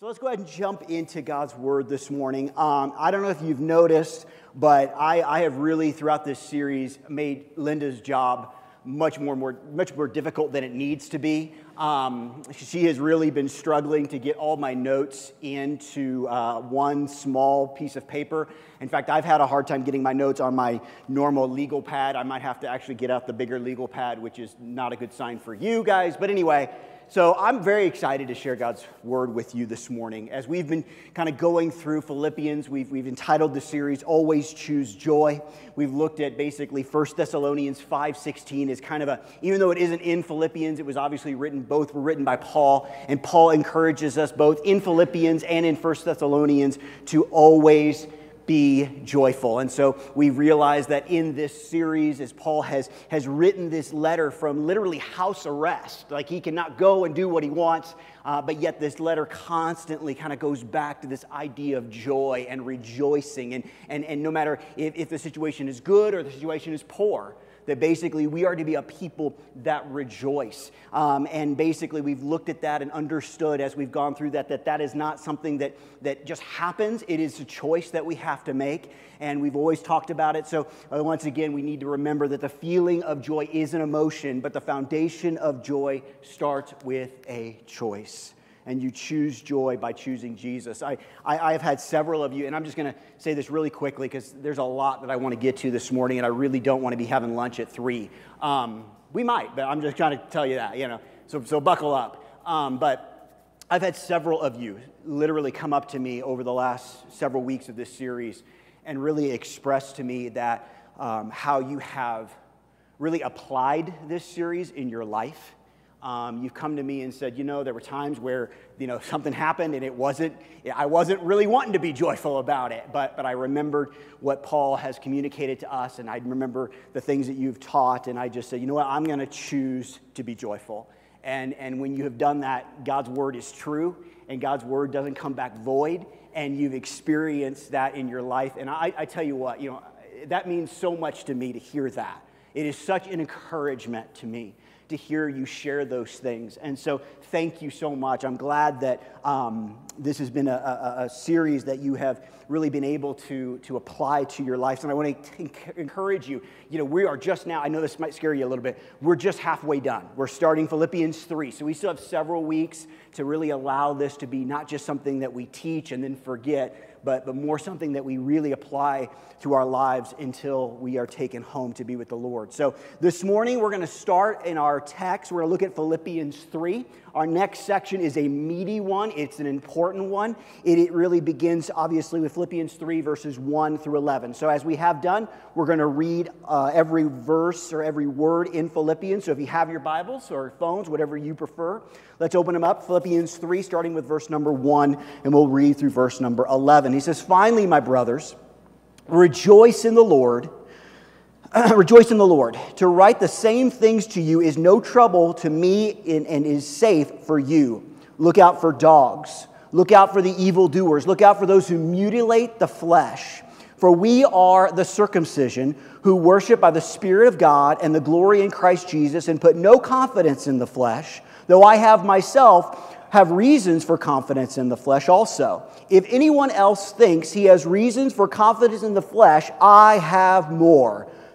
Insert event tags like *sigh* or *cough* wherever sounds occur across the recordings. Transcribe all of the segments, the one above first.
So let's go ahead and jump into God's word this morning. Um, I don't know if you've noticed, but I, I, have really, throughout this series, made Linda's job much more, more, much more difficult than it needs to be. Um, she has really been struggling to get all my notes into uh, one small piece of paper. In fact, I've had a hard time getting my notes on my normal legal pad. I might have to actually get out the bigger legal pad, which is not a good sign for you guys. But anyway, so I'm very excited to share God's word with you this morning. As we've been kind of going through Philippians, we've, we've entitled the series Always Choose Joy. We've looked at basically 1 Thessalonians 5.16 as kind of a, even though it isn't in Philippians, it was obviously written, both were written by Paul. And Paul encourages us both in Philippians and in 1 Thessalonians to always be joyful. And so we realize that in this series, as Paul has, has written this letter from literally house arrest, like he cannot go and do what he wants, uh, but yet this letter constantly kind of goes back to this idea of joy and rejoicing. And, and, and no matter if, if the situation is good or the situation is poor, that basically we are to be a people that rejoice. Um, and basically, we've looked at that and understood as we've gone through that that that is not something that, that just happens, it is a choice that we have to make. And we've always talked about it. So, uh, once again, we need to remember that the feeling of joy is an emotion, but the foundation of joy starts with a choice and you choose joy by choosing Jesus. I, I, have had several of you, and I'm just going to say this really quickly because there's a lot that I want to get to this morning, and I really don't want to be having lunch at 3. Um, we might, but I'm just trying to tell you that, you know, so, so buckle up. Um, but I've had several of you literally come up to me over the last several weeks of this series and really express to me that um, how you have really applied this series in your life um, you've come to me and said, you know, there were times where, you know, something happened and it wasn't, I wasn't really wanting to be joyful about it, but, but I remembered what Paul has communicated to us and I remember the things that you've taught and I just said, you know what, I'm going to choose to be joyful. And, and when you have done that, God's word is true and God's word doesn't come back void and you've experienced that in your life. And I, I tell you what, you know, that means so much to me to hear that. It is such an encouragement to me to hear you share those things. And so, thank you so much. I'm glad that um, this has been a, a, a, series that you have really been able to, to apply to your life. And I want to encourage you. You know, we are just now, I know this might scare you a little bit, we're just halfway done. We're starting Philippians 3. So, we still have several weeks to really allow this to be not just something that we teach and then forget, but, but more something that we really apply to our lives until we are taken home to be with the Lord. So this morning, we're going to start in our text. We're going to look at Philippians 3. Our next section is a meaty one, it's an important one. It, it really begins, obviously, with Philippians 3, verses 1 through 11. So as we have done, we're going to read uh, every verse or every word in Philippians. So if you have your Bibles or phones, whatever you prefer, let's open them up. Philippians 3, starting with verse number 1, and we'll read through verse number 11. He says, Finally, my brothers, rejoice in the Lord. *clears throat* rejoice in the Lord. To write the same things to you is no trouble to me and is safe for you. Look out for dogs. Look out for the evildoers. Look out for those who mutilate the flesh. For we are the circumcision who worship by the Spirit of God and the glory in Christ Jesus and put no confidence in the flesh, though I have myself have reasons for confidence in the flesh also. If anyone else thinks he has reasons for confidence in the flesh, I have more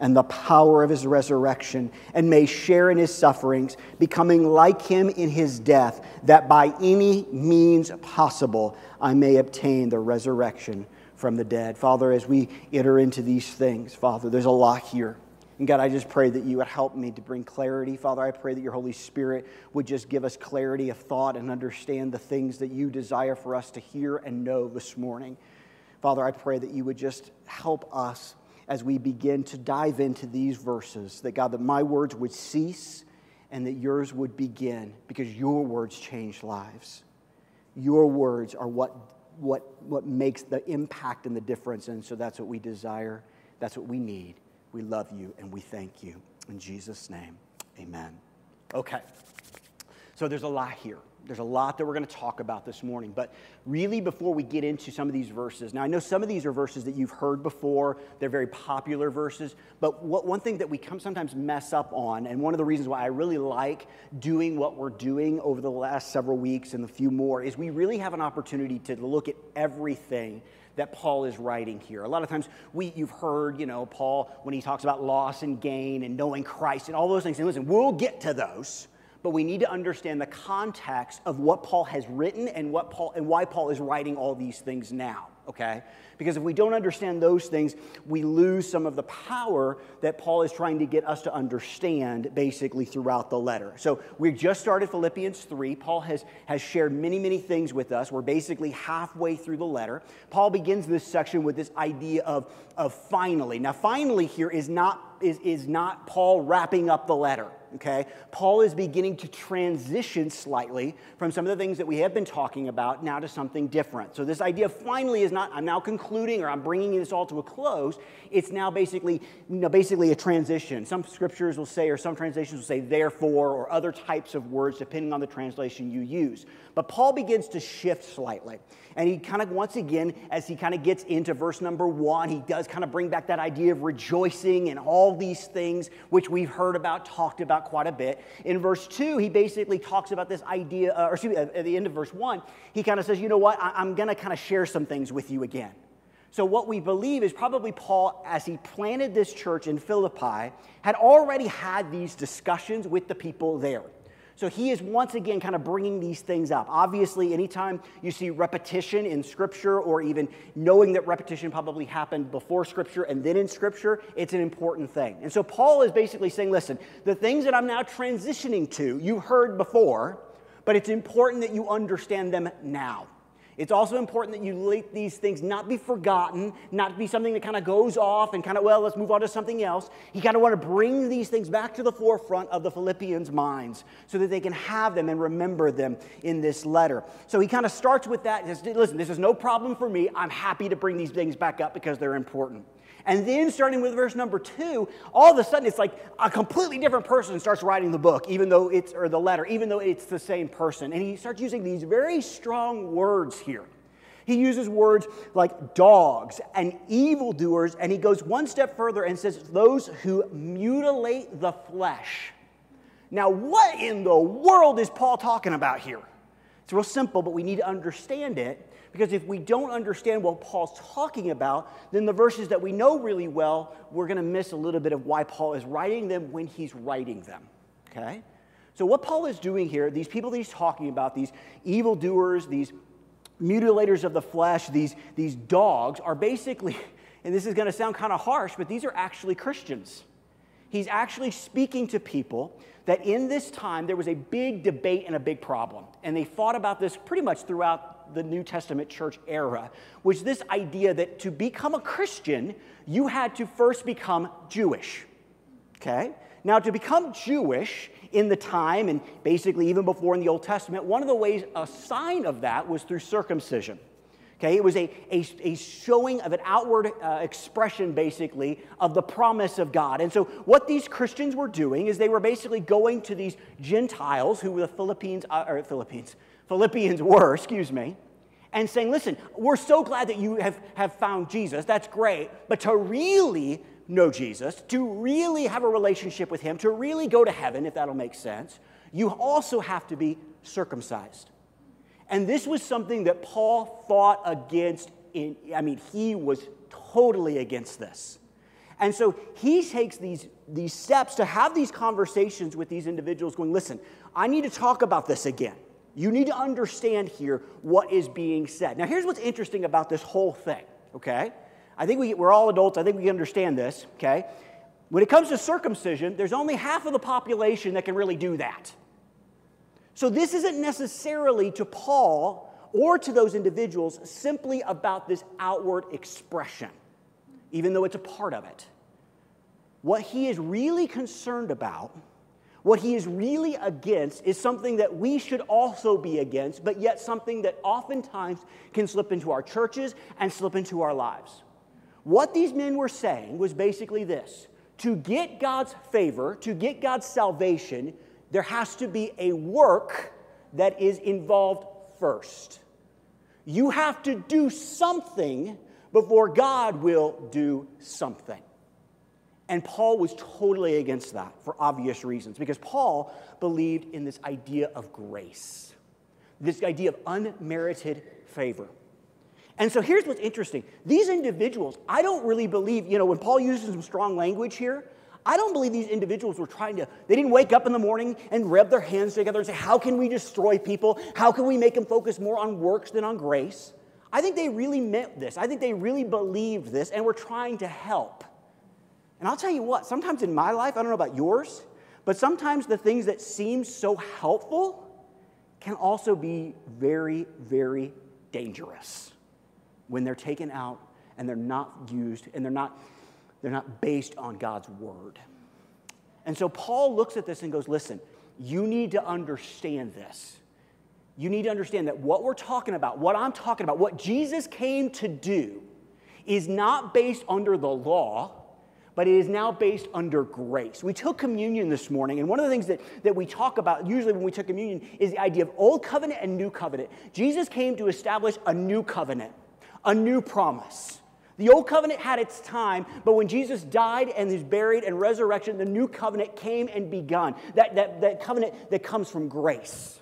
and the power of his resurrection, and may share in his sufferings, becoming like him in his death, that by any means possible I may obtain the resurrection from the dead. Father, as we enter into these things, Father, there's a lot here. And God, I just pray that you would help me to bring clarity. Father, I pray that your Holy Spirit would just give us clarity of thought and understand the things that you desire for us to hear and know this morning. Father, I pray that you would just help us as we begin to dive into these verses, that God, that my words would cease and that yours would begin because your words change lives. Your words are what, what, what makes the impact and the difference. And so that's what we desire. That's what we need. We love you and we thank you. In Jesus' name, amen. Okay. So there's a lot here. There's a lot that we're going to talk about this morning. But really, before we get into some of these verses, now I know some of these are verses that you've heard before, they're very popular verses. But what, one thing that we come sometimes mess up on, and one of the reasons why I really like doing what we're doing over the last several weeks and a few more, is we really have an opportunity to look at everything that Paul is writing here. A lot of times we, you've heard, you know, Paul when he talks about loss and gain and knowing Christ and all those things. And listen, we'll get to those but we need to understand the context of what Paul has written and what Paul and why Paul is writing all these things now, okay? Because if we don't understand those things, we lose some of the power that Paul is trying to get us to understand basically throughout the letter. So we just started Philippians 3. Paul has, has shared many, many things with us. We're basically halfway through the letter. Paul begins this section with this idea of, of finally. Now, finally here is not, is, is not Paul wrapping up the letter okay? Paul is beginning to transition slightly from some of the things that we have been talking about now to something different. So, this idea finally is not, I'm now concluding or I'm bringing this all to a close. It's now basically, you know, basically a transition. Some scriptures will say, or some translations will say, therefore, or other types of words, depending on the translation you use. But Paul begins to shift slightly. And he kind of, once again, as he kind of gets into verse number one, he does kind of bring back that idea of rejoicing and all these things which we've heard about, talked about quite a bit. In verse two, he basically talks about this idea, uh, or excuse me, at the end of verse one, he kind of says, you know what, I- I'm going to kind of share some things with you again. So, what we believe is probably Paul, as he planted this church in Philippi, had already had these discussions with the people there. So he is once again kind of bringing these things up. Obviously, anytime you see repetition in Scripture or even knowing that repetition probably happened before Scripture and then in Scripture, it's an important thing. And so Paul is basically saying, listen, the things that I'm now transitioning to, you heard before, but it's important that you understand them now. It's also important that you let these things not be forgotten, not be something that kind of goes off and kind of, well, let's move on to something else. You kind of want to bring these things back to the forefront of the Philippians' minds so that they can have them and remember them in this letter. So he kind of starts with that. Says, Listen, this is no problem for me. I'm happy to bring these things back up because they're important. And then, starting with verse number two, all of a sudden it's like a completely different person starts writing the book, even though it's, or the letter, even though it's the same person. And he starts using these very strong words here. He uses words like dogs and evildoers, and he goes one step further and says, Those who mutilate the flesh. Now, what in the world is Paul talking about here? It's real simple, but we need to understand it because if we don't understand what Paul's talking about, then the verses that we know really well, we're going to miss a little bit of why Paul is writing them when he's writing them. Okay? So, what Paul is doing here, these people that he's talking about, these evildoers, these mutilators of the flesh, these, these dogs, are basically, *laughs* and this is going to sound kind of harsh, but these are actually Christians. He's actually speaking to people that in this time there was a big debate and a big problem. And they fought about this pretty much throughout the New Testament church era, was this idea that to become a Christian, you had to first become Jewish. Okay? Now, to become Jewish in the time, and basically even before in the Old Testament, one of the ways, a sign of that was through circumcision. Okay, it was a, a, a showing of an outward uh, expression, basically, of the promise of God. And so, what these Christians were doing is they were basically going to these Gentiles, who were the Philippines, uh, or Philippines, Philippians were, excuse me, and saying, listen, we're so glad that you have, have found Jesus. That's great. But to really know Jesus, to really have a relationship with him, to really go to heaven, if that'll make sense, you also have to be circumcised. And this was something that Paul fought against. In, I mean, he was totally against this. And so he takes these, these steps to have these conversations with these individuals, going, listen, I need to talk about this again. You need to understand here what is being said. Now, here's what's interesting about this whole thing, okay? I think we, we're all adults. I think we understand this, okay? When it comes to circumcision, there's only half of the population that can really do that. So this isn't necessarily to Paul or to those individuals simply about this outward expression, even though it's a part of it. What he is really concerned about, what he is really against, is something that we should also be against, but yet something that oftentimes can slip into our churches and slip into our lives. What these men were saying was basically this to get God's favor, to get God's salvation, there has to be a work that is involved first. You have to do something before God will do something. And Paul was totally against that for obvious reasons, because Paul believed in this idea of grace, this idea of unmerited favor. And so here's what's interesting. These individuals, I don't really believe, you know, when Paul uses some strong language here, I don't believe these individuals were trying to, they didn't wake up in the morning and rub their hands together and say, How can we destroy people? How can we make them focus more on works than on grace? I think they really meant this. I think they really believed this and were trying to help. And I'll tell you what, sometimes in my life, I don't know about yours, but sometimes the things that seem so helpful can also be very, very dangerous when they're taken out and they're not used and they're not they're not based on God's word. And so Paul looks at this and goes, Listen, you need to understand this. You need to understand that what we're talking about, what I'm talking about, what Jesus came to do, is not based under the law, but it is now based under grace. We took communion this morning, and one of the things that, that we talk about usually when we took communion is the idea of old covenant and new covenant. Jesus came to establish a new covenant, a new promise. The old covenant had its time, but when Jesus died and was buried and resurrection, the new covenant came and begun. That, that, that covenant that comes from grace.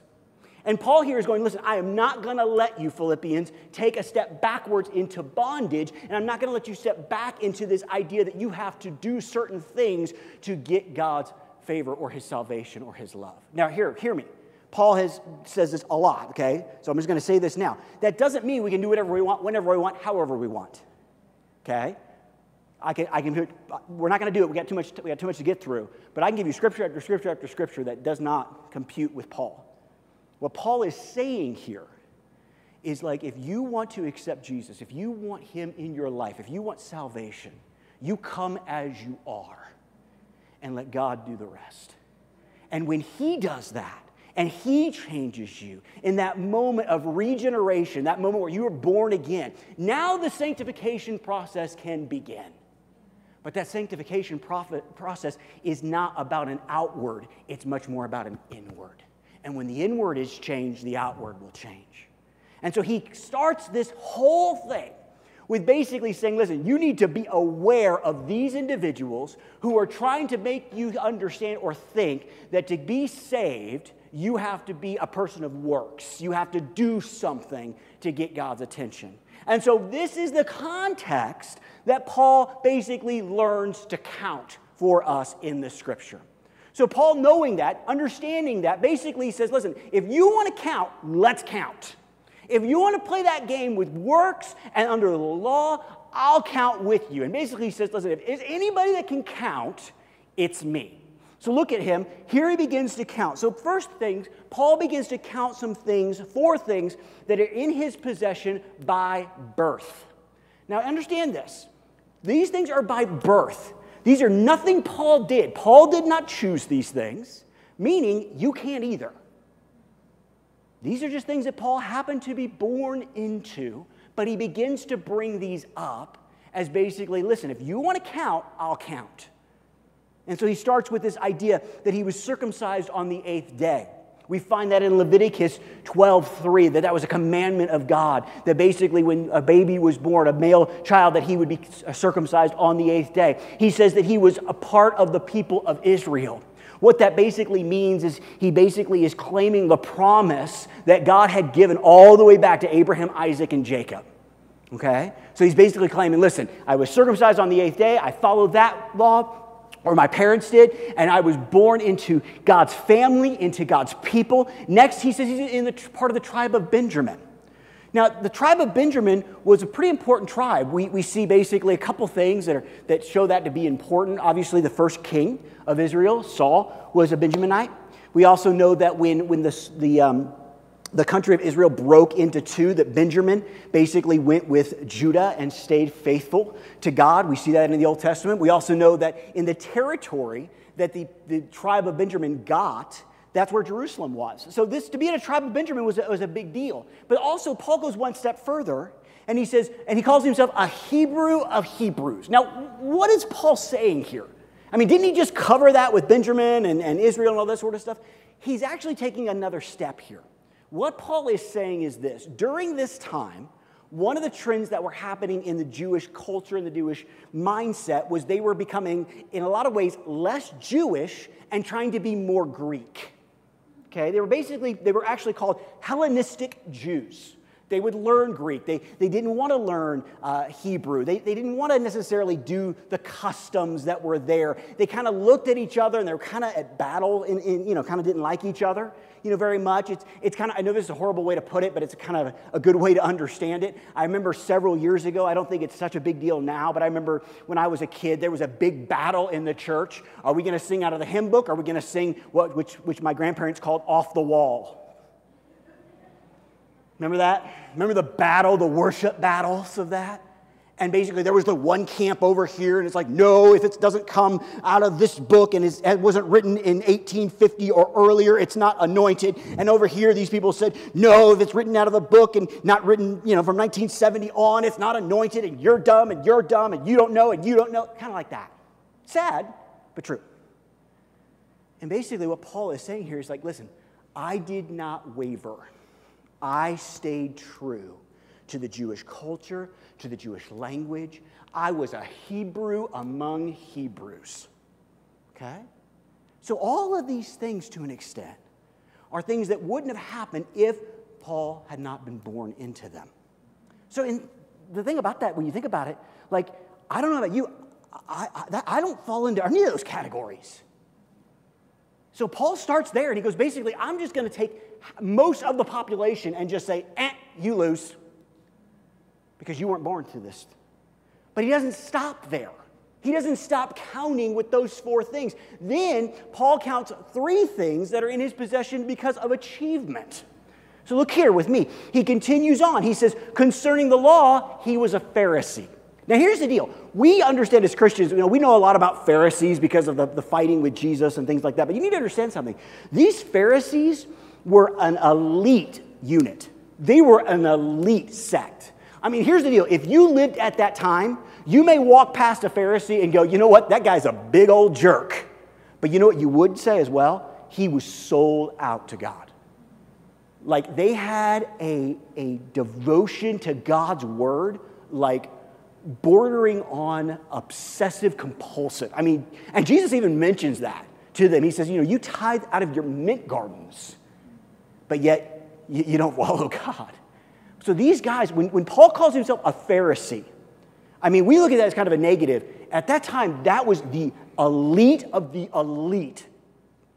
And Paul here is going, listen, I am not going to let you, Philippians, take a step backwards into bondage, and I'm not going to let you step back into this idea that you have to do certain things to get God's favor or his salvation or his love. Now, here, hear me. Paul has, says this a lot, okay? So I'm just going to say this now. That doesn't mean we can do whatever we want, whenever we want, however we want okay? I can, I can do it. We're not going to do it. We got, too much, we got too much to get through. But I can give you scripture after scripture after scripture that does not compute with Paul. What Paul is saying here is like if you want to accept Jesus, if you want him in your life, if you want salvation, you come as you are and let God do the rest. And when he does that, and He changes you in that moment of regeneration, that moment where you are born again. Now the sanctification process can begin. But that sanctification process is not about an outward, it's much more about an inward. And when the inward is changed, the outward will change. And so he starts this whole thing with basically saying, listen, you need to be aware of these individuals who are trying to make you understand or think that to be saved, you have to be a person of works. You have to do something to get God's attention. And so, this is the context that Paul basically learns to count for us in the scripture. So, Paul, knowing that, understanding that, basically says, listen, if you want to count, let's count. If you want to play that game with works and under the law, I'll count with you. And basically, he says, listen, if there's anybody that can count, it's me. So look at him. Here he begins to count. So, first things, Paul begins to count some things, four things that are in his possession by birth. Now, understand this. These things are by birth. These are nothing Paul did. Paul did not choose these things, meaning you can't either. These are just things that Paul happened to be born into, but he begins to bring these up as basically listen, if you want to count, I'll count. And so he starts with this idea that he was circumcised on the eighth day. We find that in Leviticus 12:3 that that was a commandment of God that basically when a baby was born, a male child that he would be circumcised on the 8th day. He says that he was a part of the people of Israel. What that basically means is he basically is claiming the promise that God had given all the way back to Abraham, Isaac, and Jacob. Okay? So he's basically claiming, listen, I was circumcised on the eighth day, I followed that law, or my parents did, and I was born into God's family, into God's people. Next, he says he's in the part of the tribe of Benjamin. Now, the tribe of Benjamin was a pretty important tribe. We, we see basically a couple things that, are, that show that to be important. Obviously, the first king of Israel, Saul, was a Benjaminite. We also know that when, when the, the, um, the country of Israel broke into two, that Benjamin basically went with Judah and stayed faithful to God. We see that in the Old Testament. We also know that in the territory that the, the tribe of Benjamin got, that's where Jerusalem was. So this to be in a tribe of Benjamin was a, was a big deal. But also Paul goes one step further and he says, and he calls himself a Hebrew of Hebrews. Now, what is Paul saying here? I mean, didn't he just cover that with Benjamin and, and Israel and all that sort of stuff? He's actually taking another step here. What Paul is saying is this during this time, one of the trends that were happening in the Jewish culture and the Jewish mindset was they were becoming, in a lot of ways, less Jewish and trying to be more Greek. Okay, they were basically, they were actually called Hellenistic Jews. They would learn Greek. They, they didn't want to learn uh, Hebrew. They, they didn't want to necessarily do the customs that were there. They kind of looked at each other and they were kind of at battle, in, in, you know, kind of didn't like each other you know, very much. It's, it's kind of, I know this is a horrible way to put it, but it's kind of a good way to understand it. I remember several years ago, I don't think it's such a big deal now, but I remember when I was a kid, there was a big battle in the church. Are we going to sing out of the hymn book? Are we going to sing what, which, which my grandparents called Off the Wall? Remember that? Remember the battle, the worship battles of that? And basically, there was the one camp over here, and it's like, no, if it doesn't come out of this book and it wasn't written in 1850 or earlier, it's not anointed. And over here, these people said, no, if it's written out of the book and not written, you know, from 1970 on, it's not anointed, and you're dumb, and you're dumb, and you don't know, and you don't know. Kind of like that. Sad, but true. And basically, what Paul is saying here is like, listen, I did not waver, I stayed true to the Jewish culture, to the Jewish language. I was a Hebrew among Hebrews. Okay? So, all of these things, to an extent, are things that wouldn't have happened if Paul had not been born into them. So, in, the thing about that, when you think about it, like, I don't know about you, I, I, that, I don't fall into any of those categories. So Paul starts there and he goes, basically, I'm just going to take most of the population and just say, eh, you lose because you weren't born to this. But he doesn't stop there. He doesn't stop counting with those four things. Then Paul counts three things that are in his possession because of achievement. So look here with me. He continues on. He says, concerning the law, he was a Pharisee. Now, here's the deal. We understand as Christians, you know, we know a lot about Pharisees because of the, the fighting with Jesus and things like that. But you need to understand something. These Pharisees were an elite unit, they were an elite sect. I mean, here's the deal if you lived at that time, you may walk past a Pharisee and go, you know what, that guy's a big old jerk. But you know what you would say as well? He was sold out to God. Like they had a, a devotion to God's word, like bordering on obsessive compulsive. I mean, and Jesus even mentions that to them. He says, you know, you tithe out of your mint gardens, but yet you, you don't *laughs* follow God. So these guys, when, when Paul calls himself a Pharisee, I mean, we look at that as kind of a negative. At that time, that was the elite of the elite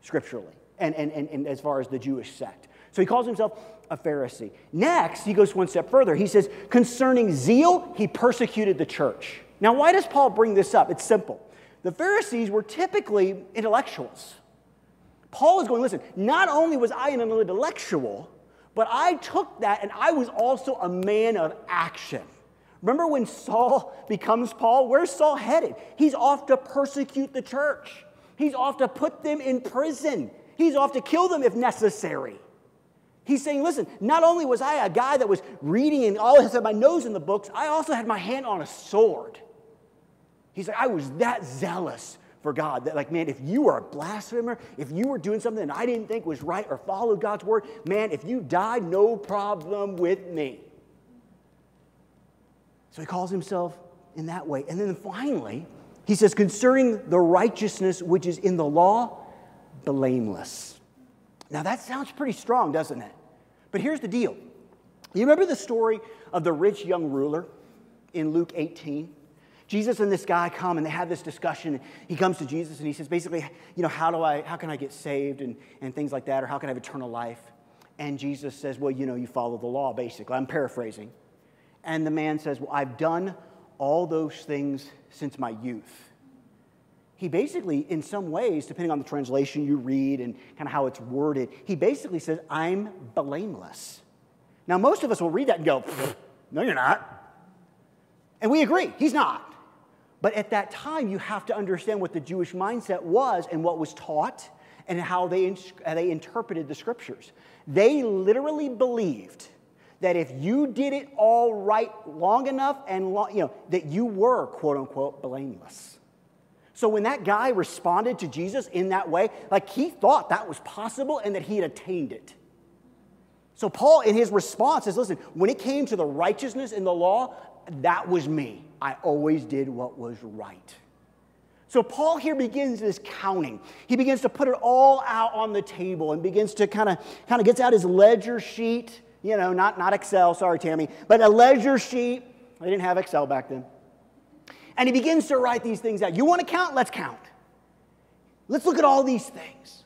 scripturally and, and, and, and as far as the Jewish sect. So he calls himself a Pharisee. Next, he goes one step further. He says, concerning zeal, he persecuted the church. Now, why does Paul bring this up? It's simple. The Pharisees were typically intellectuals. Paul is going, listen, not only was I an intellectual, but I took that and I was also a man of action. Remember when Saul becomes Paul? Where's Saul headed? He's off to persecute the church, he's off to put them in prison, he's off to kill them if necessary. He's saying, listen, not only was I a guy that was reading and always had my nose in the books, I also had my hand on a sword. He's like, I was that zealous for God. That, like, man, if you were a blasphemer, if you were doing something that I didn't think was right or followed God's word, man, if you died, no problem with me. So he calls himself in that way. And then finally, he says, concerning the righteousness which is in the law, blameless. Now that sounds pretty strong, doesn't it? But here's the deal. You remember the story of the rich young ruler in Luke 18? Jesus and this guy come and they have this discussion. He comes to Jesus and he says, basically, you know, how do I, how can I get saved and, and things like that, or how can I have eternal life? And Jesus says, Well, you know, you follow the law, basically. I'm paraphrasing. And the man says, Well, I've done all those things since my youth. He basically, in some ways, depending on the translation you read and kind of how it's worded, he basically says, I'm blameless. Now, most of us will read that and go, No, you're not. And we agree, he's not. But at that time, you have to understand what the Jewish mindset was and what was taught and how they, they interpreted the scriptures. They literally believed that if you did it all right long enough and long, you know, that you were quote unquote blameless. So when that guy responded to Jesus in that way, like he thought that was possible and that he had attained it. So Paul, in his response, says, listen, when it came to the righteousness in the law, that was me. I always did what was right. So Paul here begins this counting. He begins to put it all out on the table and begins to kind of kind of gets out his ledger sheet, you know, not, not Excel, sorry, Tammy, but a ledger sheet. I didn't have Excel back then. And he begins to write these things out. You want to count? Let's count. Let's look at all these things.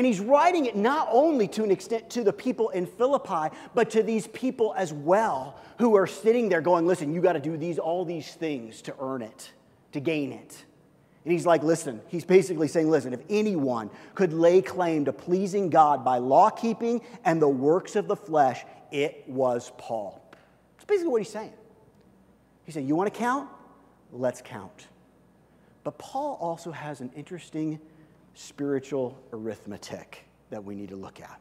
And he's writing it not only to an extent to the people in Philippi, but to these people as well who are sitting there going, listen, you got to do these, all these things to earn it, to gain it. And he's like, listen, he's basically saying, listen, if anyone could lay claim to pleasing God by law keeping and the works of the flesh, it was Paul. That's basically what he's saying. He said, You want to count? Let's count. But Paul also has an interesting spiritual arithmetic that we need to look at.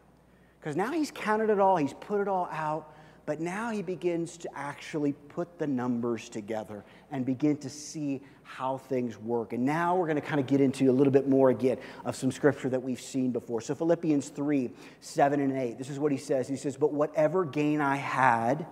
Because now he's counted it all, he's put it all out, but now he begins to actually put the numbers together and begin to see how things work. And now we're going to kind of get into a little bit more again of some scripture that we've seen before. So, Philippians 3 7 and 8, this is what he says. He says, But whatever gain I had,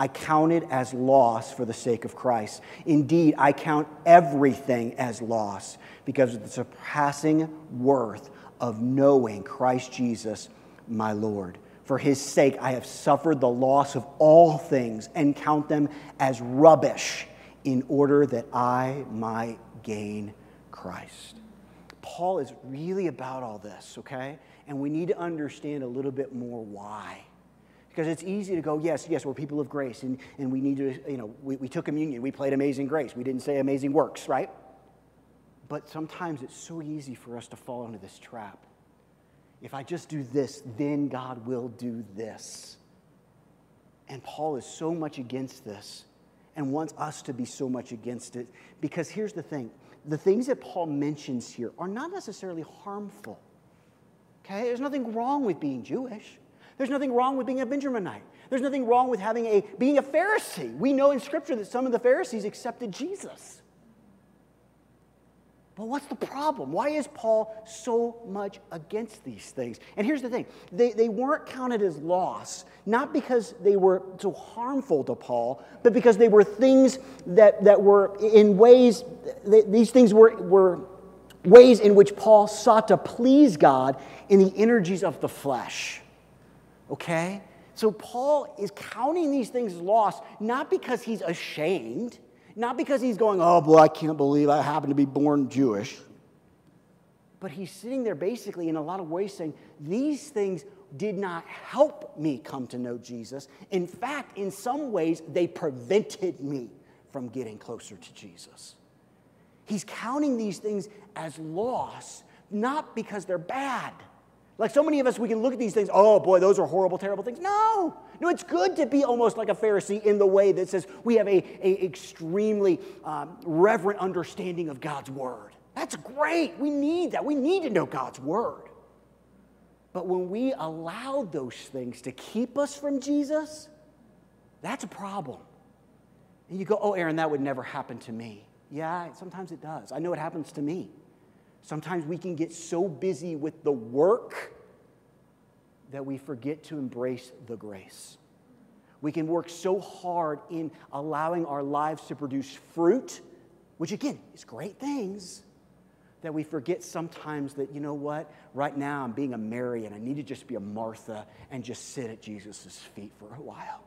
I count it as loss for the sake of Christ. Indeed, I count everything as loss because of the surpassing worth of knowing Christ Jesus, my Lord. For his sake, I have suffered the loss of all things and count them as rubbish in order that I might gain Christ. Paul is really about all this, okay? And we need to understand a little bit more why. Because it's easy to go, yes, yes, we're people of grace, and, and we need to, you know, we, we took communion, we played Amazing Grace, we didn't say Amazing Works, right? But sometimes it's so easy for us to fall into this trap. If I just do this, then God will do this. And Paul is so much against this and wants us to be so much against it because here's the thing the things that Paul mentions here are not necessarily harmful. Okay? There's nothing wrong with being Jewish. There's nothing wrong with being a Benjaminite. There's nothing wrong with having a being a Pharisee. We know in scripture that some of the Pharisees accepted Jesus. But what's the problem? Why is Paul so much against these things? And here's the thing they, they weren't counted as loss, not because they were so harmful to Paul, but because they were things that, that were in ways, they, these things were, were ways in which Paul sought to please God in the energies of the flesh. Okay? So Paul is counting these things as loss, not because he's ashamed not because he's going, oh boy, I can't believe I happen to be born Jewish. But he's sitting there basically in a lot of ways saying, these things did not help me come to know Jesus. In fact, in some ways, they prevented me from getting closer to Jesus. He's counting these things as loss, not because they're bad, like so many of us, we can look at these things, oh boy, those are horrible, terrible things. No, no, it's good to be almost like a Pharisee in the way that says we have a, a extremely um, reverent understanding of God's word. That's great. We need that. We need to know God's word. But when we allow those things to keep us from Jesus, that's a problem. And you go, oh, Aaron, that would never happen to me. Yeah, sometimes it does. I know it happens to me. Sometimes we can get so busy with the work that we forget to embrace the grace. We can work so hard in allowing our lives to produce fruit, which again is great things, that we forget sometimes that, you know what, right now I'm being a Mary and I need to just be a Martha and just sit at Jesus' feet for a while.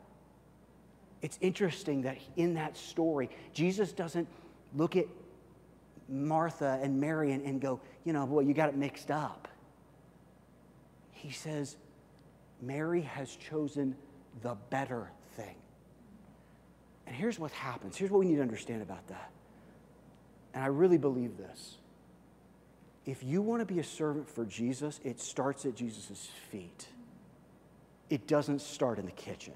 It's interesting that in that story, Jesus doesn't look at Martha and Mary and, and go, you know, boy, you got it mixed up. He says, Mary has chosen the better thing. And here's what happens. Here's what we need to understand about that. And I really believe this. If you want to be a servant for Jesus, it starts at Jesus' feet. It doesn't start in the kitchen.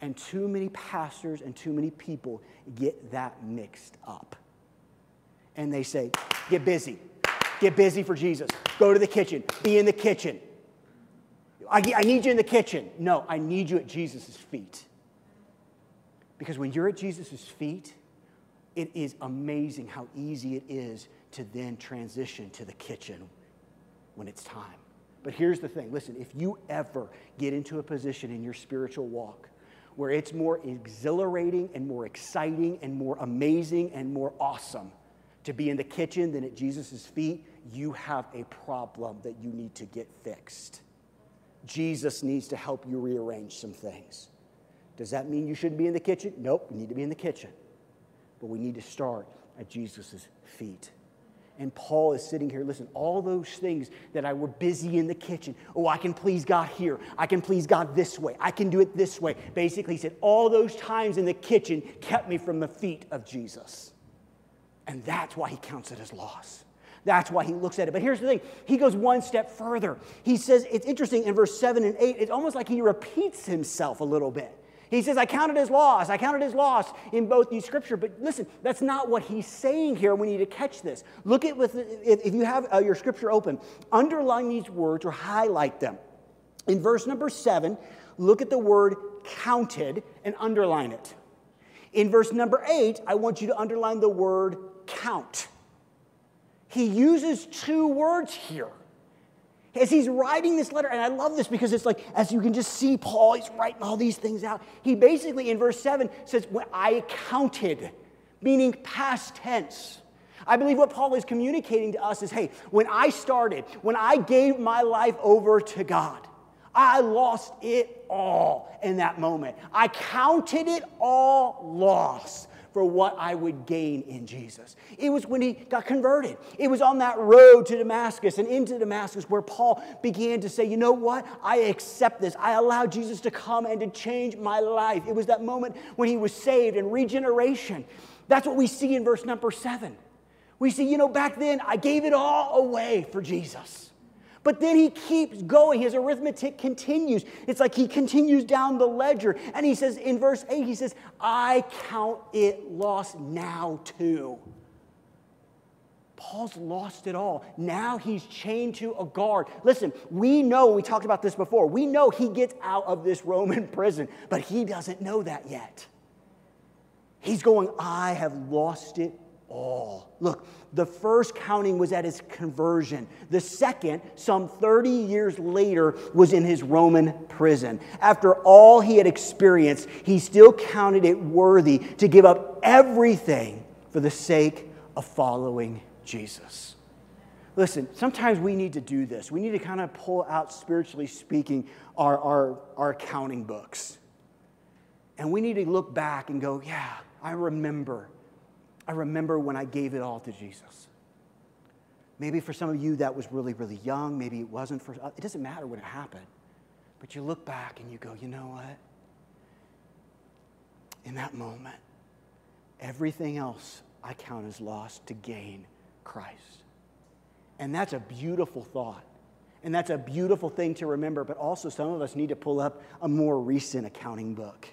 And too many pastors and too many people get that mixed up. And they say, get busy. Get busy for Jesus. Go to the kitchen. Be in the kitchen. I, I need you in the kitchen. No, I need you at Jesus' feet. Because when you're at Jesus' feet, it is amazing how easy it is to then transition to the kitchen when it's time. But here's the thing listen, if you ever get into a position in your spiritual walk where it's more exhilarating and more exciting and more amazing and more awesome to be in the kitchen than at Jesus' feet, you have a problem that you need to get fixed. Jesus needs to help you rearrange some things. Does that mean you shouldn't be in the kitchen? Nope, you need to be in the kitchen. But we need to start at Jesus' feet. And Paul is sitting here, listen, all those things that I were busy in the kitchen. Oh, I can please God here. I can please God this way. I can do it this way. Basically, he said, all those times in the kitchen kept me from the feet of Jesus. And that's why he counts it as loss. That's why he looks at it. But here's the thing he goes one step further. He says, it's interesting in verse 7 and 8, it's almost like he repeats himself a little bit. He says, I counted as loss. I counted as loss in both these scripture. But listen, that's not what he's saying here. We need to catch this. Look at with if you have uh, your scripture open, underline these words or highlight them. In verse number seven, look at the word counted and underline it. In verse number eight, I want you to underline the word count. He uses two words here as he's writing this letter, and I love this because it's like, as you can just see Paul, he's writing all these things out. He basically, in verse 7, says, When I counted, meaning past tense. I believe what Paul is communicating to us is hey, when I started, when I gave my life over to God, I lost it all in that moment. I counted it all lost for what I would gain in Jesus. It was when he got converted. It was on that road to Damascus and into Damascus where Paul began to say, You know what? I accept this. I allow Jesus to come and to change my life. It was that moment when he was saved and regeneration. That's what we see in verse number seven. We see, you know, back then I gave it all away for Jesus. But then he keeps going. His arithmetic continues. It's like he continues down the ledger. And he says in verse 8, he says, I count it lost now too. Paul's lost it all. Now he's chained to a guard. Listen, we know, we talked about this before, we know he gets out of this Roman *laughs* prison, but he doesn't know that yet. He's going, I have lost it all. Look, the first counting was at his conversion. The second, some 30 years later, was in his Roman prison. After all he had experienced, he still counted it worthy to give up everything for the sake of following Jesus. Listen, sometimes we need to do this. We need to kind of pull out, spiritually speaking, our, our, our accounting books. And we need to look back and go, yeah, I remember I remember when I gave it all to Jesus. Maybe for some of you that was really, really young. Maybe it wasn't for, it doesn't matter when it happened. But you look back and you go, you know what? In that moment, everything else I count as lost to gain Christ. And that's a beautiful thought. And that's a beautiful thing to remember. But also, some of us need to pull up a more recent accounting book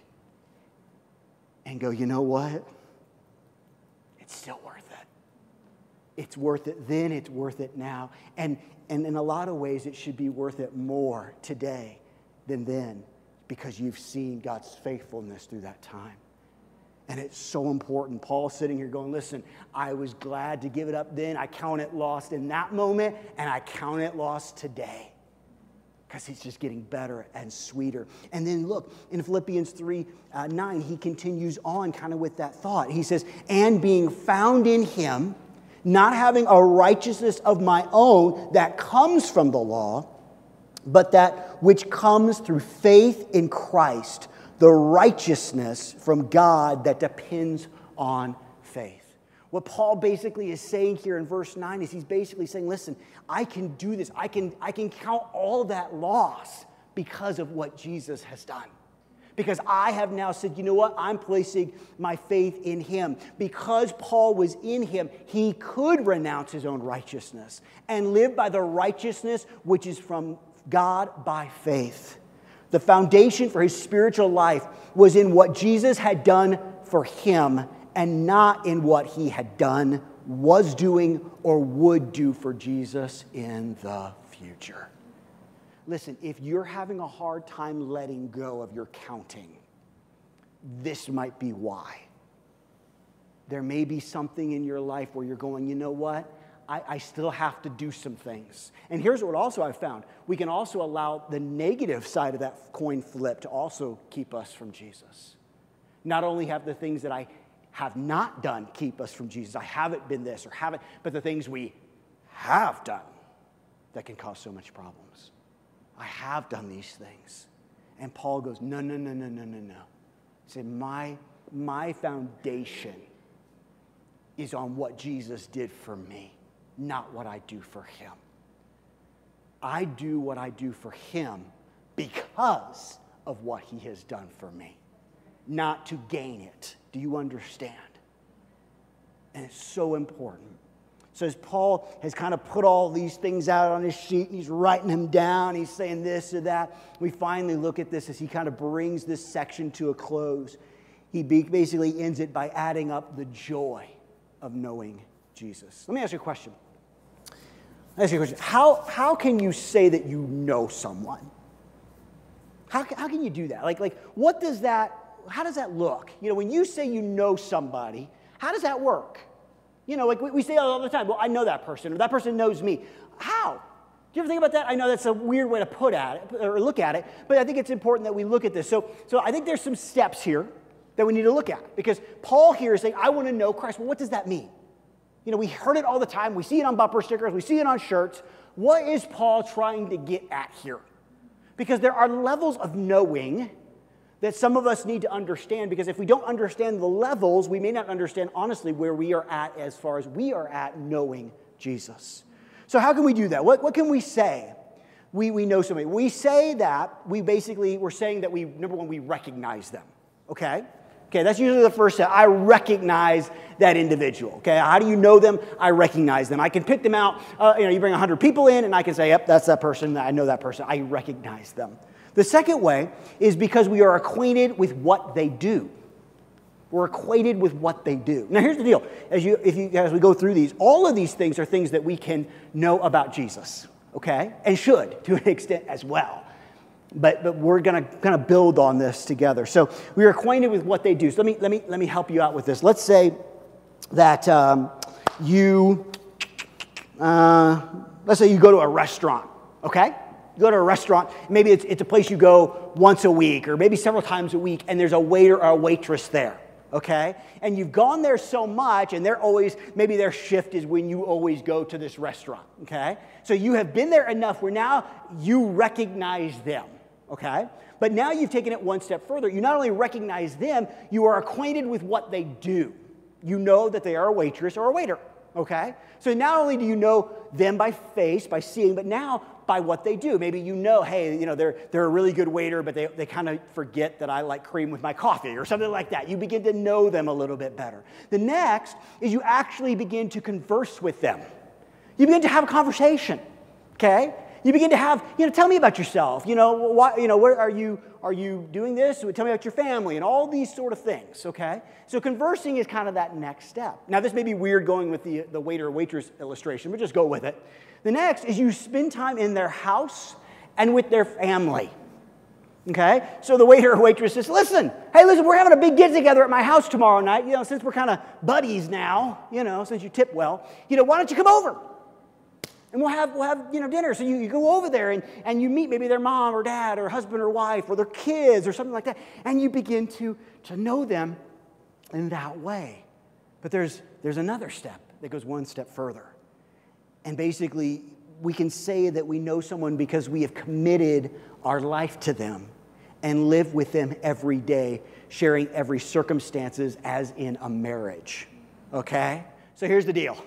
and go, you know what? It's still worth it. It's worth it then, it's worth it now. And, and in a lot of ways, it should be worth it more today than then because you've seen God's faithfulness through that time. And it's so important. Paul's sitting here going, Listen, I was glad to give it up then. I count it lost in that moment, and I count it lost today because he's just getting better and sweeter. And then look, in Philippians 3 uh, 9, he continues on kind of with that thought. He says, And being found in him, not having a righteousness of my own that comes from the law, but that which comes through faith in Christ, the righteousness from God that depends on. What Paul basically is saying here in verse 9 is he's basically saying, listen, I can do this. I can, I can count all that loss because of what Jesus has done. Because I have now said, you know what? I'm placing my faith in him. Because Paul was in him, he could renounce his own righteousness and live by the righteousness which is from God by faith. The foundation for his spiritual life was in what Jesus had done for him and not in what he had done, was doing, or would do for Jesus in the future. Listen, if you're having a hard time letting go of your counting, this might be why. There may be something in your life where you're going, you know what? I, I, still have to do some things. And here's what also I've found we can also allow the negative side of that coin flip to also keep us from Jesus. Not only have the things that I have not done keep us from Jesus, I haven't been this or haven't, but the things we have done that can cause so much problems. I have done these things. And Paul goes, No, no, no, no, no, no, no. He said, My, my foundation is on what Jesus did for me, not what I do for him. I do what I do for him because of what he has done for me, not to gain it. Do you understand? And it's so important. So as Paul has kind of put all these things out on his sheet and he's writing them down, he's saying this or that. We finally look at this as he kind of brings this section to a close. He basically ends it by adding up the joy of knowing Jesus. Let me ask you a question. Let me ask you a question. How, how can you say that you know someone? How, how can you do that? Like, like, what does that, how does that look? You know, when you say you know somebody, how does that work? You know, like we, we say all the time, well, I know that person, or that person knows me. How? Do you ever think about that? I know that's a weird way to put at it or look at it, but I think it's important that we look at this. So, so I think there's some steps here that we need to look at because Paul here is saying, I want to know Christ. Well, what does that mean? You know, we heard it all the time. We see it on bumper stickers, we see it on shirts. What is Paul trying to get at here? Because there are levels of knowing that some of us need to understand because if we don't understand the levels, we may not understand honestly where we are at as far as we are at knowing Jesus. So, how can we do that? What, what can we say? We, we know somebody. We say that we basically, we're saying that we, number one, we recognize them, okay? Okay, that's usually the first step. I recognize that individual. Okay, how do you know them? I recognize them. I can pick them out. Uh, you know, you bring 100 people in, and I can say, yep, that's that person. I know that person. I recognize them. The second way is because we are acquainted with what they do. We're acquainted with what they do. Now, here's the deal: as you, if you, as we go through these, all of these things are things that we can know about Jesus, okay, and should to an *laughs* extent as well. But, but we're going to kind of build on this together. So we are acquainted with what they do. So let me let me let me help you out with this. Let's say that um, you, uh, let's say you go to a restaurant, okay? You go to a restaurant, maybe it's, it's a place you go once a week or maybe several times a week, and there's a waiter or a waitress there, okay? And you've gone there so much, and they're always, maybe their shift is when you always go to this restaurant, okay? So you have been there enough where now you recognize them, okay? But now you've taken it one step further. You not only recognize them, you are acquainted with what they do. You know that they are a waitress or a waiter, okay? So not only do you know them by face, by seeing, but now by what they do. Maybe you know, hey, you know, they're, they're a really good waiter, but they, they kind of forget that I like cream with my coffee or something like that. You begin to know them a little bit better. The next is you actually begin to converse with them. You begin to have a conversation, okay? You begin to have, you know, tell me about yourself. You know, why, you know, where are you, are you doing this? Tell me about your family and all these sort of things, okay? So conversing is kind of that next step. Now, this may be weird going with the, the waiter waitress illustration, but just go with it. The next is you spend time in their house and with their family. Okay? So the waiter or waitress says, listen, hey, listen, we're having a big get together at my house tomorrow night. You know, since we're kind of buddies now, you know, since you tip well, you know, why don't you come over? And we'll have, we'll have you know, dinner. So you, you go over there and, and you meet maybe their mom or dad or husband or wife or their kids or something like that. And you begin to, to know them in that way. But there's, there's another step that goes one step further. And basically, we can say that we know someone because we have committed our life to them and live with them every day, sharing every circumstances as in a marriage. Okay? So here's the deal.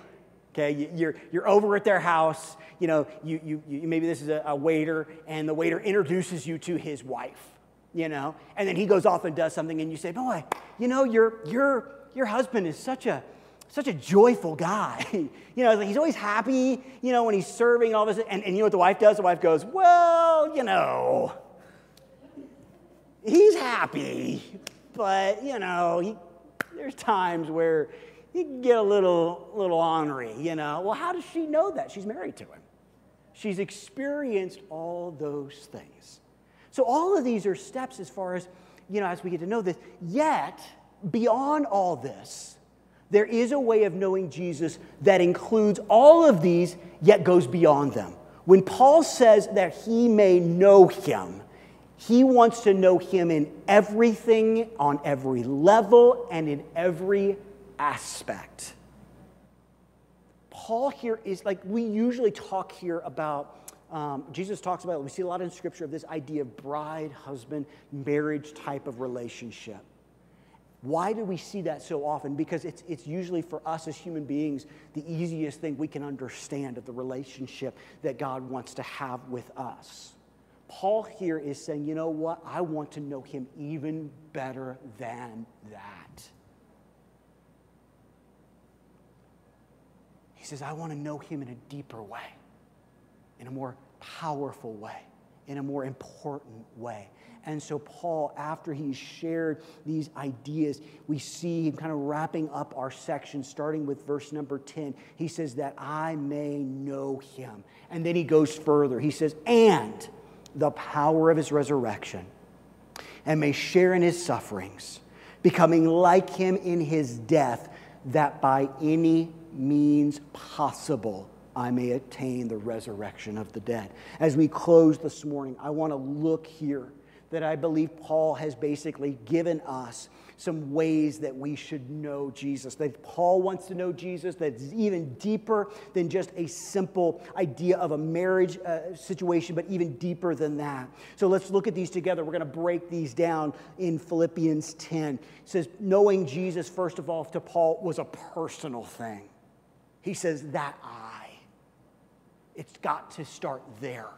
Okay, you're, you're over at their house. You know, you, you, you maybe this is a, a waiter, and the waiter introduces you to his wife. You know, and then he goes off and does something, and you say, "Boy, you know, your your your husband is such a such a joyful guy. *laughs* you know, he's always happy. You know, when he's serving all this, and, and you know what the wife does? The wife goes, "Well, you know, he's happy, but you know, he, there's times where." He can get a little, little ornery, you know. Well, how does she know that? She's married to him. She's experienced all those things. So all of these are steps as far as, you know, as we get to know this. Yet, beyond all this, there is a way of knowing Jesus that includes all of these, yet goes beyond them. When Paul says that he may know him, he wants to know him in everything, on every level, and in every aspect. Paul here is like, we usually talk here about, um, Jesus talks about, we see a lot in scripture of this idea of bride, husband, marriage type of relationship. Why do we see that so often? Because it's, it's usually for us as human beings the easiest thing we can understand of the relationship that God wants to have with us. Paul here is saying, you know what? I want to know him even better than that. He says, I want to know him in a deeper way, in a more powerful way, in a more important way. And so, Paul, after he's shared these ideas, we see him kind of wrapping up our section, starting with verse number 10. He says, That I may know him. And then he goes further. He says, And the power of his resurrection, and may share in his sufferings, becoming like him in his death, that by any means possible I may attain the resurrection of the dead. As we close this morning, I want to look here that I believe Paul has basically given us some ways that we should know Jesus. That Paul wants to know Jesus that's even deeper than just a simple idea of a marriage uh, situation, but even deeper than that. So let's look at these together. We're going to break these down in Philippians 10. It says, Knowing Jesus, first of all, to Paul was a personal thing. He says, That I. It's got to start there.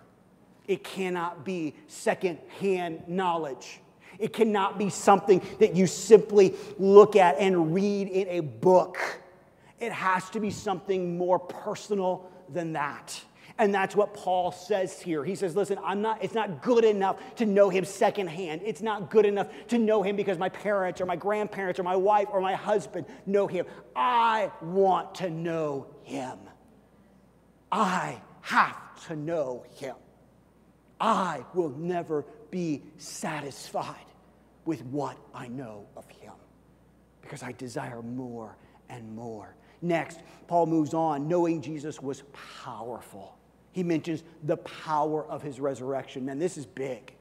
It cannot be secondhand knowledge. It cannot be something that you simply look at and read in a book. It has to be something more personal than that. And that's what Paul says here. He says, listen, I'm not, it's not good enough to know him secondhand. It's not good enough to know him because my parents or my grandparents or my wife or my husband know him. I want to know him. I have to know him. I will never be satisfied with what I know of him because I desire more and more. Next, Paul moves on. Knowing Jesus was powerful he mentions the power of his resurrection. Man, this is big.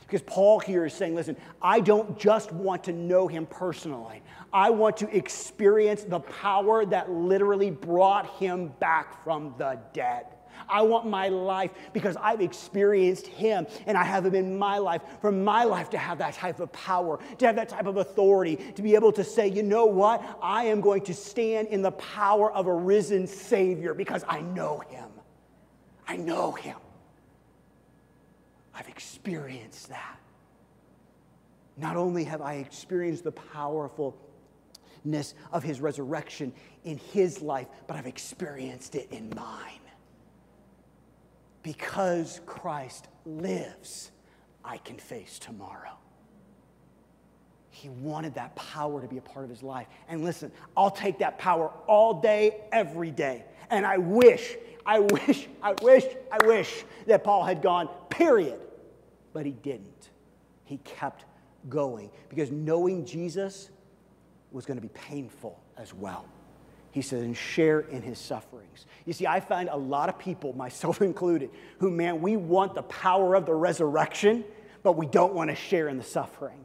Because Paul here is saying, listen, I don't just want to know him personally. I want to experience the power that literally brought him back from the dead. I want my life because I've experienced him and I have him in my life, for my life to have that type of power, to have that type of authority, to be able to say, you know what? I am going to stand in the power of a risen Savior because I know him. I know him. I've experienced that. Not only have I experienced the powerfulness of his resurrection in his life, but I've experienced it in mine. Because Christ lives, I can face tomorrow. He wanted that power to be a part of his life. And listen, I'll take that power all day, every day. And I wish I wish, I wish, I wish that Paul had gone, period. But he didn't. He kept going because knowing Jesus was going to be painful as well. He said, and share in his sufferings. You see, I find a lot of people, *laughs* myself included, who, man, we want the power of the resurrection, but we don't want to share in the suffering.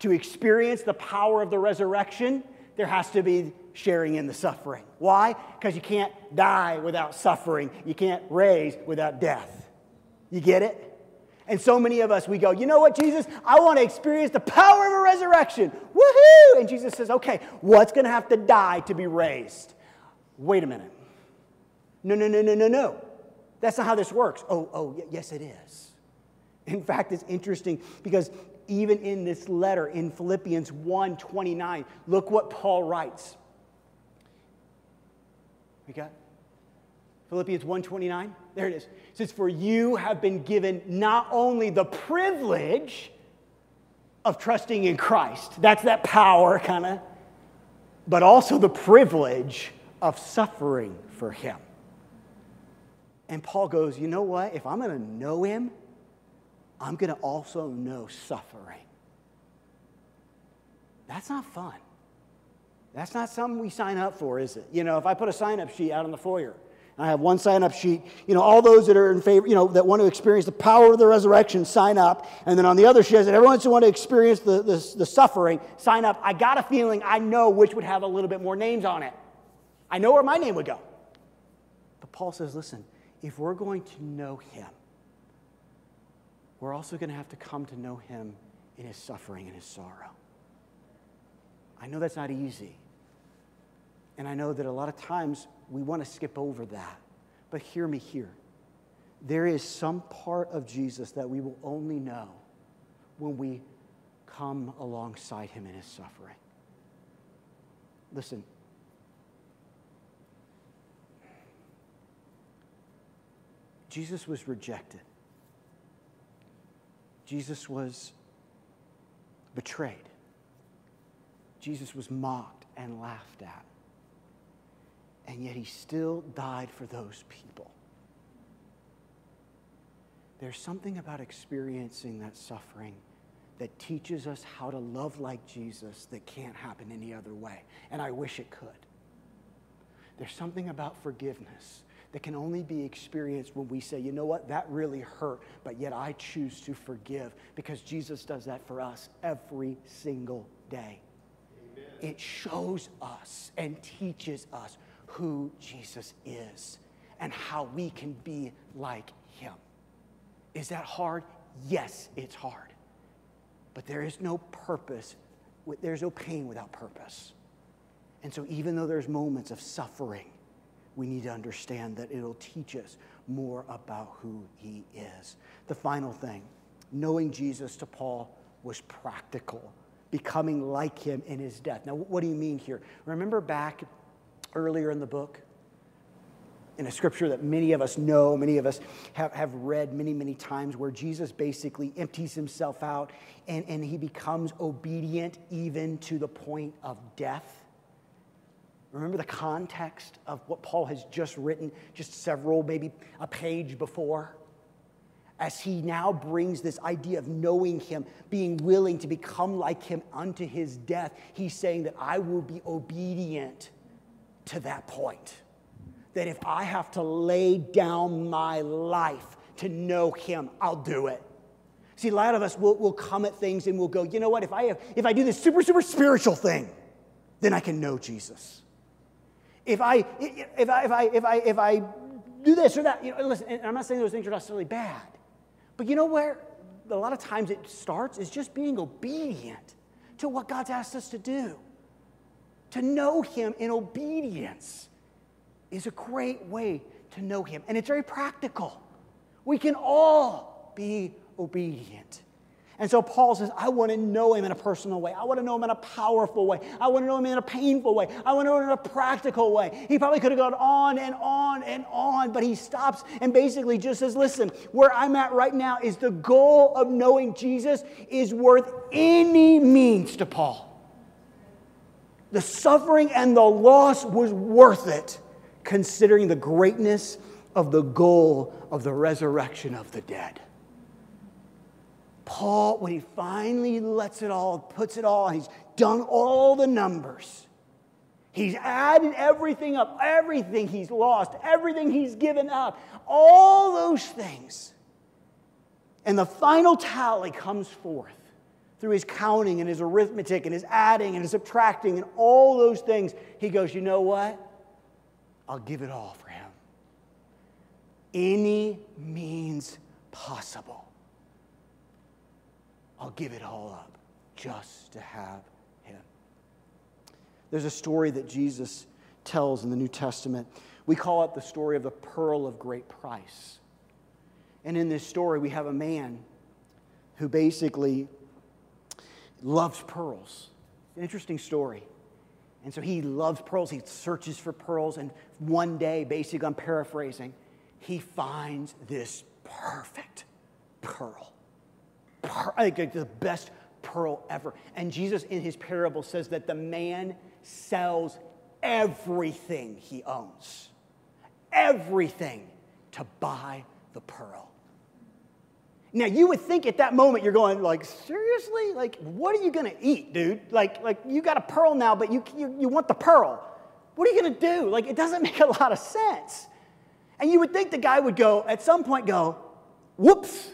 To experience the power of the resurrection, there has to be sharing in the suffering. Why? Because you can't die without suffering, you can't raise without death. You get it? And so many of us, we go, you know what, Jesus? I want to experience the power of a resurrection. Woohoo! And Jesus says, okay, what's going to have to die to be raised? Wait a minute. No, no, no, no, no, no. That's not how this works. Oh, oh, yes, it is. In fact, it's interesting because even in this letter in Philippians 1 29, look what Paul writes. We got Philippians 1:29. There it is. It says, For you have been given not only the privilege of trusting in Christ, that's that power kind of, but also the privilege of suffering for him. And Paul goes, You know what? If I'm going to know him, I'm going to also know suffering. That's not fun. That's not something we sign up for, is it? You know, if I put a sign up sheet out on the foyer, I have one sign up sheet. You know, all those that are in favor, you know, that want to experience the power of the resurrection, sign up. And then on the other sheet, that everyone who want to experience the, the, the suffering, sign up. I got a feeling I know which would have a little bit more names on it. I know where my name would go. But Paul says, listen, if we're going to know him, we're also going to have to come to know him in his suffering and his sorrow. I know that's not easy. And I know that a lot of times we want to skip over that. But hear me here. There is some part of Jesus that we will only know when we come alongside him in his suffering. Listen. Jesus was rejected. Jesus was betrayed. Jesus was mocked and laughed at and yet he still died for those people. There's something about experiencing that suffering that teaches us how to love like Jesus that can't happen any other way. And I wish it could. There's something about forgiveness that can only be experienced when we say, you know what, that really hurt, but yet I choose to forgive because Jesus does that for us every single day. Amen. It shows us and teaches us who Jesus is and how we can be like him. Is that hard? Yes, it's hard. But there is no purpose, there's no pain without purpose. And so, even though there's moments of suffering, we need to understand that it'll teach us more about who he is. The final thing knowing Jesus to Paul was practical, becoming like him in his death. Now, what do you mean here? Remember back earlier in the book in a scripture that many of us know, many of us have, have read many, many times, where Jesus basically empties himself out and, and he becomes obedient even to the point of death. Remember the context of what Paul has just written, just several, maybe a page before? As he now brings this idea of knowing him, being willing to become like him unto his death, he's saying that I will be obedient to that point. That if I have to lay down my life to know Him, I'll do it. See, a lot of us will, will come at things and we'll go, you know what, if I, have, if I do this super, super spiritual thing, then I can know Jesus. If I, if I, if I, if I, if I do this or that, you know, listen, I'm not saying those things are necessarily bad, but you know where a lot of times it starts is just being obedient to what God's asked us to do to know Him in obedience is a great way to know Him. And it's very practical. We can all be obedient. And so Paul says, I want to know him in a personal way. I want to know him in a powerful way. I want to know him in a painful way. I want to know him in a practical way. He probably could have gone on and on and on, but he stops and basically just says, Listen, where I'm at right now is the goal of knowing Jesus is worth any means to Paul the suffering and the loss was worth it, considering the greatness of the goal of the resurrection of the dead. Paul, when he finally lets it all, puts it all, he's done all the numbers. He's added everything up, everything he's lost, everything he's given up, all those things. And the final tally comes forth through his counting and his arithmetic and his adding and his subtracting and all those things, he goes, You know what? I'll give it all for him. Any means possible. I'll give it all up just to have him. There's a story that Jesus tells in the New Testament. We call it the story of the pearl of great price. And in this story, we have a man who basically loves pearls. Interesting story. And so he loves pearls. He searches for pearls. And one day, basically, I'm paraphrasing, he finds this perfect pearl. The best pearl ever. And Jesus, in his parable, says that the man sells everything he owns, everything to buy the pearl. Now you would think at that moment you're going like seriously? Like what are you gonna eat dude? Like like you got a pearl now but you you, you want the pearl. What are you gonna do? Like it doesn't *laughs* make a lot of sense. And you would think the guy would go at some point go whoops.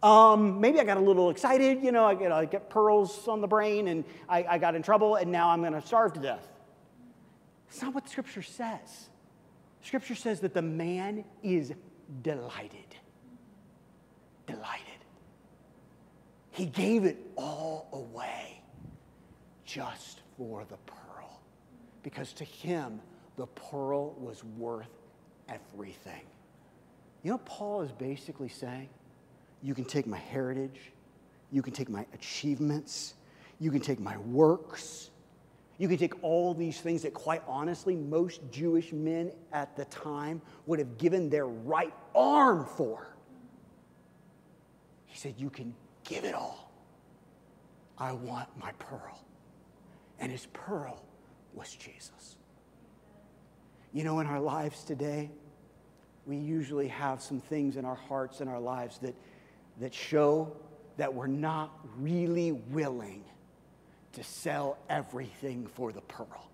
Um, maybe I got a little excited you know I get, I get pearls on the brain and I, I got in trouble and now I'm gonna starve to death. It's not what scripture says. Scripture says that the man is delighted delighted. He gave it all away just for the pearl. Because to him, the pearl was worth everything. You know Paul is basically saying? You can take my heritage, you can take my achievements, you can take my works, you can take all these things that, quite honestly, most Jewish men at the time would have given their right arm for. He said, You can give it all. I want my pearl. And his pearl was Jesus. You know, in our lives today, we usually have some things in our hearts and our lives that, that show that we're not really willing to sell everything for the pearl.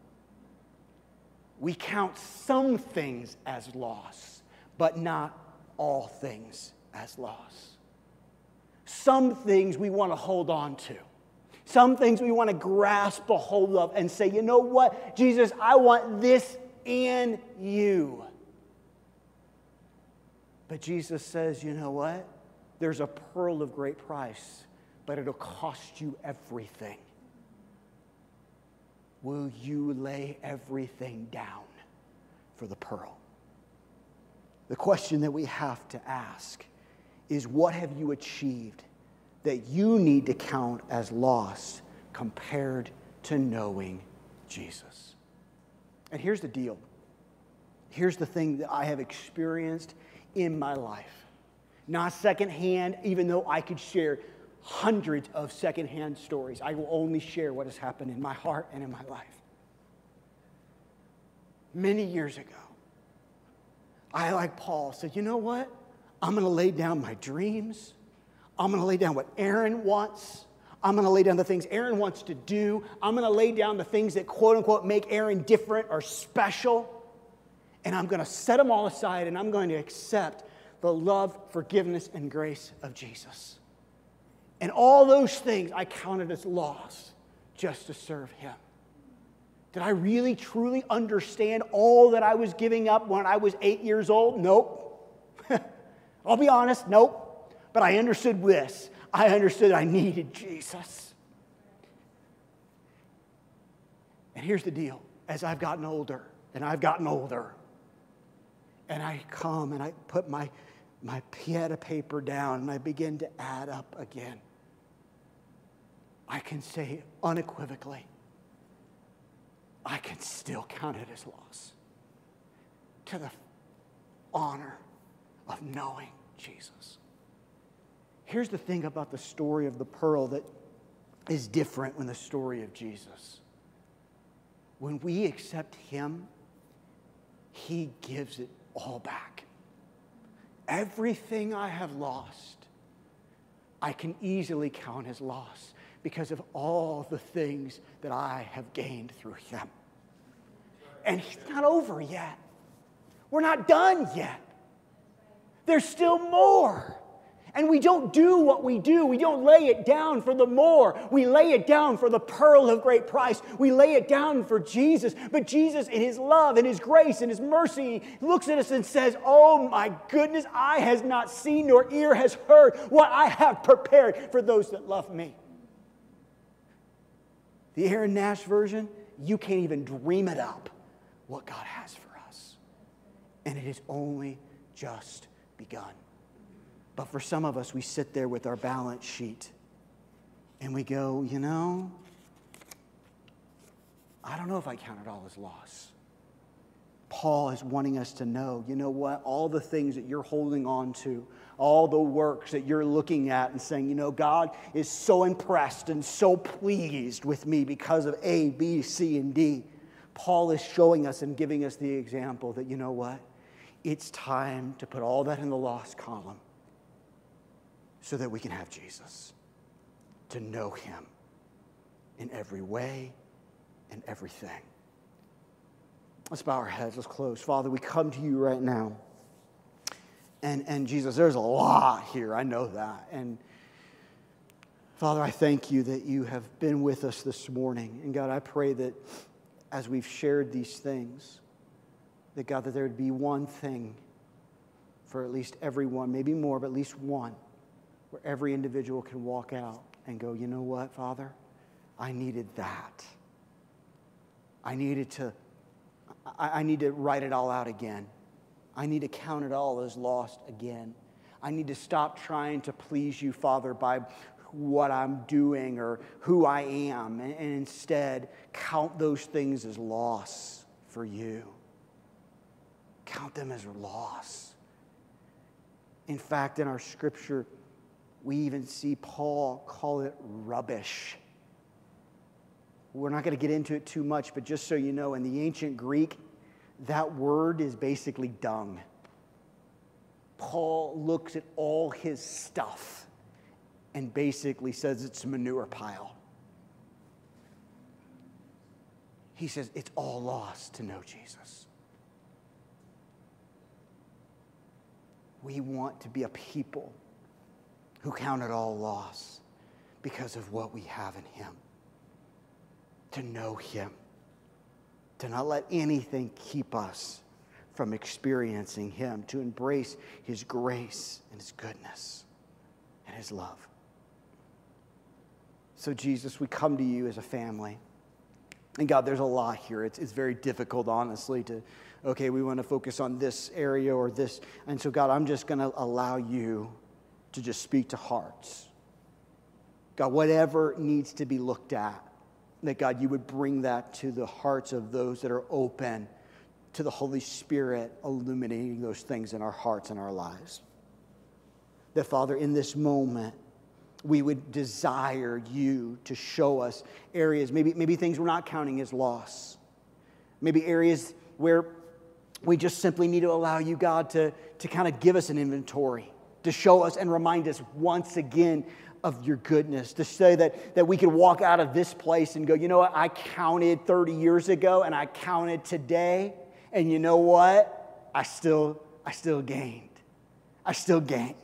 We count some things as loss, but not all things as loss. Some things we want to hold on to. Some things we want to grasp a hold of and say, you know what, Jesus, I want this in you. But Jesus says, you know what? There's a pearl of great price, but it'll cost you everything. Will you lay everything down for the pearl? The question that we have to ask is what have you achieved that you need to count as lost compared to knowing Jesus? And here's the deal. Here's the thing that I have experienced in my life. Not secondhand, even though I could share hundreds of secondhand stories. I will only share what has happened in my heart and in my life. Many years ago, I, like Paul, said, you know what? I'm going to lay down my dreams. I'm going to lay down what Aaron wants. I'm going to lay down the things Aaron wants to do. I'm going to lay down the things that quote unquote make Aaron different or special. And I'm going to set them all aside and I'm going to accept the love, forgiveness, and grace of Jesus. And all those things I counted as loss just to serve him. Did I really, truly understand all that I was giving up when I was eight years old? Nope. I'll be honest, nope. But I understood this. I understood I needed Jesus. And here's the deal as I've gotten older, and I've gotten older, and I come and I put my, my pad of paper down and I begin to add up again, I can say unequivocally, I can still count it as loss to the honor of knowing Jesus. Here's the thing about the story of the pearl that is different when the story of Jesus. When we accept Him, He gives it all back. Everything I have lost, I can easily count as loss because of all the things that I have gained through Him. And He's not over yet. We're not done yet. There's still more. And we don't do what we do. We don't lay it down for the more. We lay it down for the pearl of great price. We lay it down for Jesus. But Jesus, in His love and His grace and His mercy, looks at us and says, Oh my goodness, eye has not seen nor ear has heard what I have prepared for those that love me. The Aaron Nash version, you can't even dream it up what God has for us. And it is only just begun. But for some of us, we sit there with our balance sheet and we go, you know, I don't know if I count it all as loss. Paul is wanting us to know, you know what? All the things that you're holding on to, all the works that you're looking at and saying, you know, God is so impressed and so pleased with me because of A, B, C, and D. Paul is showing us and giving us the example that, you know what? It's time to put all that in the lost column so that we can have Jesus, to know him in every way and everything. Let's bow our heads, let's close. Father, we come to you right now. And, and Jesus, there's a lot here, I know that. And Father, I thank you that you have been with us this morning. And God, I pray that as we've shared these things, that God, that there would be one thing for at least everyone, maybe more, but at least one where every individual can walk out and go, you know what, Father? I needed that. I needed to, I, I need to write it all out again. I need to count it all as lost again. I need to stop trying to please you, Father, by what I'm doing or who I am, and, and instead count those things as loss for you. Count them as loss. In fact, in our scripture, we even see Paul call it rubbish. We're not going to get into it too much, but just so you know, in the ancient Greek, that word is basically dung. Paul looks at all his stuff and basically says it's a manure pile. He says it's all lost to know Jesus. We want to be a people who count it all loss because of what we have in Him. To know Him. To not let anything keep us from experiencing Him. To embrace His grace and His goodness and His love. So, Jesus, we come to you as a family. And God, there's a lot here. It's, it's very difficult, honestly, to, okay, we want to focus on this area or this. And so, God, I'm just going to allow you to just speak to hearts. God, whatever needs to be looked at, that God, you would bring that to the hearts of those that are open to the Holy Spirit illuminating those things in our hearts and our lives. That, Father, in this moment, we would desire you to show us areas, maybe, maybe things we're not counting as loss, maybe areas where we just simply need to allow you, God, to, to kind of give us an inventory to show us and remind us once again of your goodness, to say that, that we could walk out of this place and go, you know what, I counted 30 years ago and I counted today, and you know what? I still, I still gained. I still gained.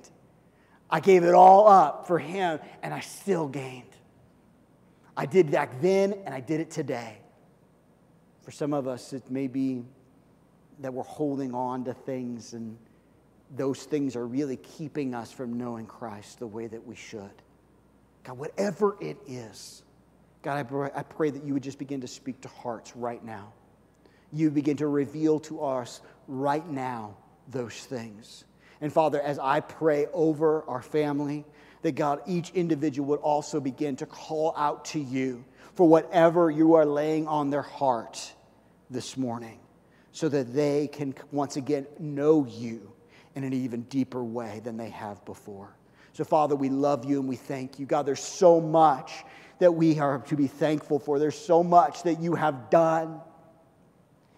I gave it all up for him and I still gained. I did back then and I did it today. For some of us, it may be that we're holding on to things and those things are really keeping us from knowing Christ the way that we should. God, whatever it is, God, I pray, I pray that you would just begin to speak to hearts right now. You begin to reveal to us right now those things. And Father, as I pray over our family, that God, each individual would also begin to call out to you for whatever you are laying on their heart this morning so that they can once again know you in an even deeper way than they have before. So, Father, we love you and we thank you. God, there's so much that we are to be thankful for. There's so much that you have done.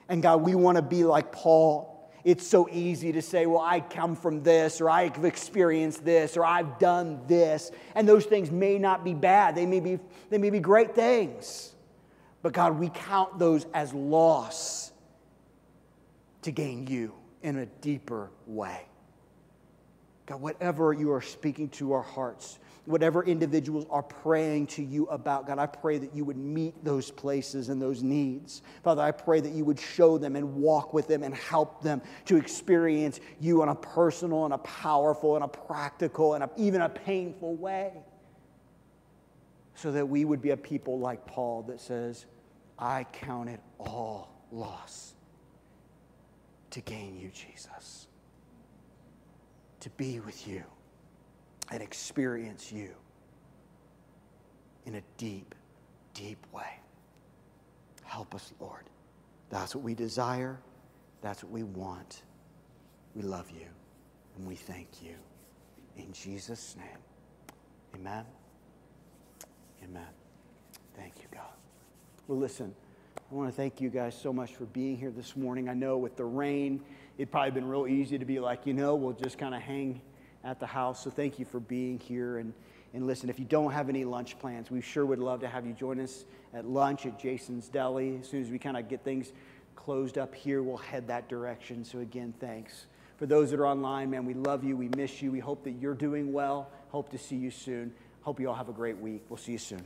And God, we want to be like Paul. It's so easy to say, well, I come from this, or I've experienced this, or I've done this. And those things may not be bad, they may be, they may be great things. But God, we count those as loss to gain you in a deeper way. God, whatever you are speaking to our hearts, whatever individuals are praying to you about, God, I pray that you would meet those places and those needs. Father, I pray that you would show them and walk with them and help them to experience you in a personal and a powerful and a practical and a, even a painful way. So that we would be a people like Paul that says, I count it all loss to gain you, Jesus, to be with you and experience you in a deep, deep way. Help us, Lord. That's what we desire. That's what we want. We love you and we thank you. In Jesus' name, amen. Amen. Thank you, God. Well, listen, I want to thank you guys so much for being here this morning. I know with the rain, it'd probably been real easy to be like, you know, we'll just kind of hang at the house. So thank you for being here. And, and listen, if you don't have any lunch plans, we sure would love to have you join us at lunch at Jason's Deli. As soon as we kind of get things closed up here, we'll head that direction. So again, thanks. For those that are online, man, we love you. We miss you. We hope that you're doing well. Hope to see you soon. Hope you all have a great week. We'll see you soon.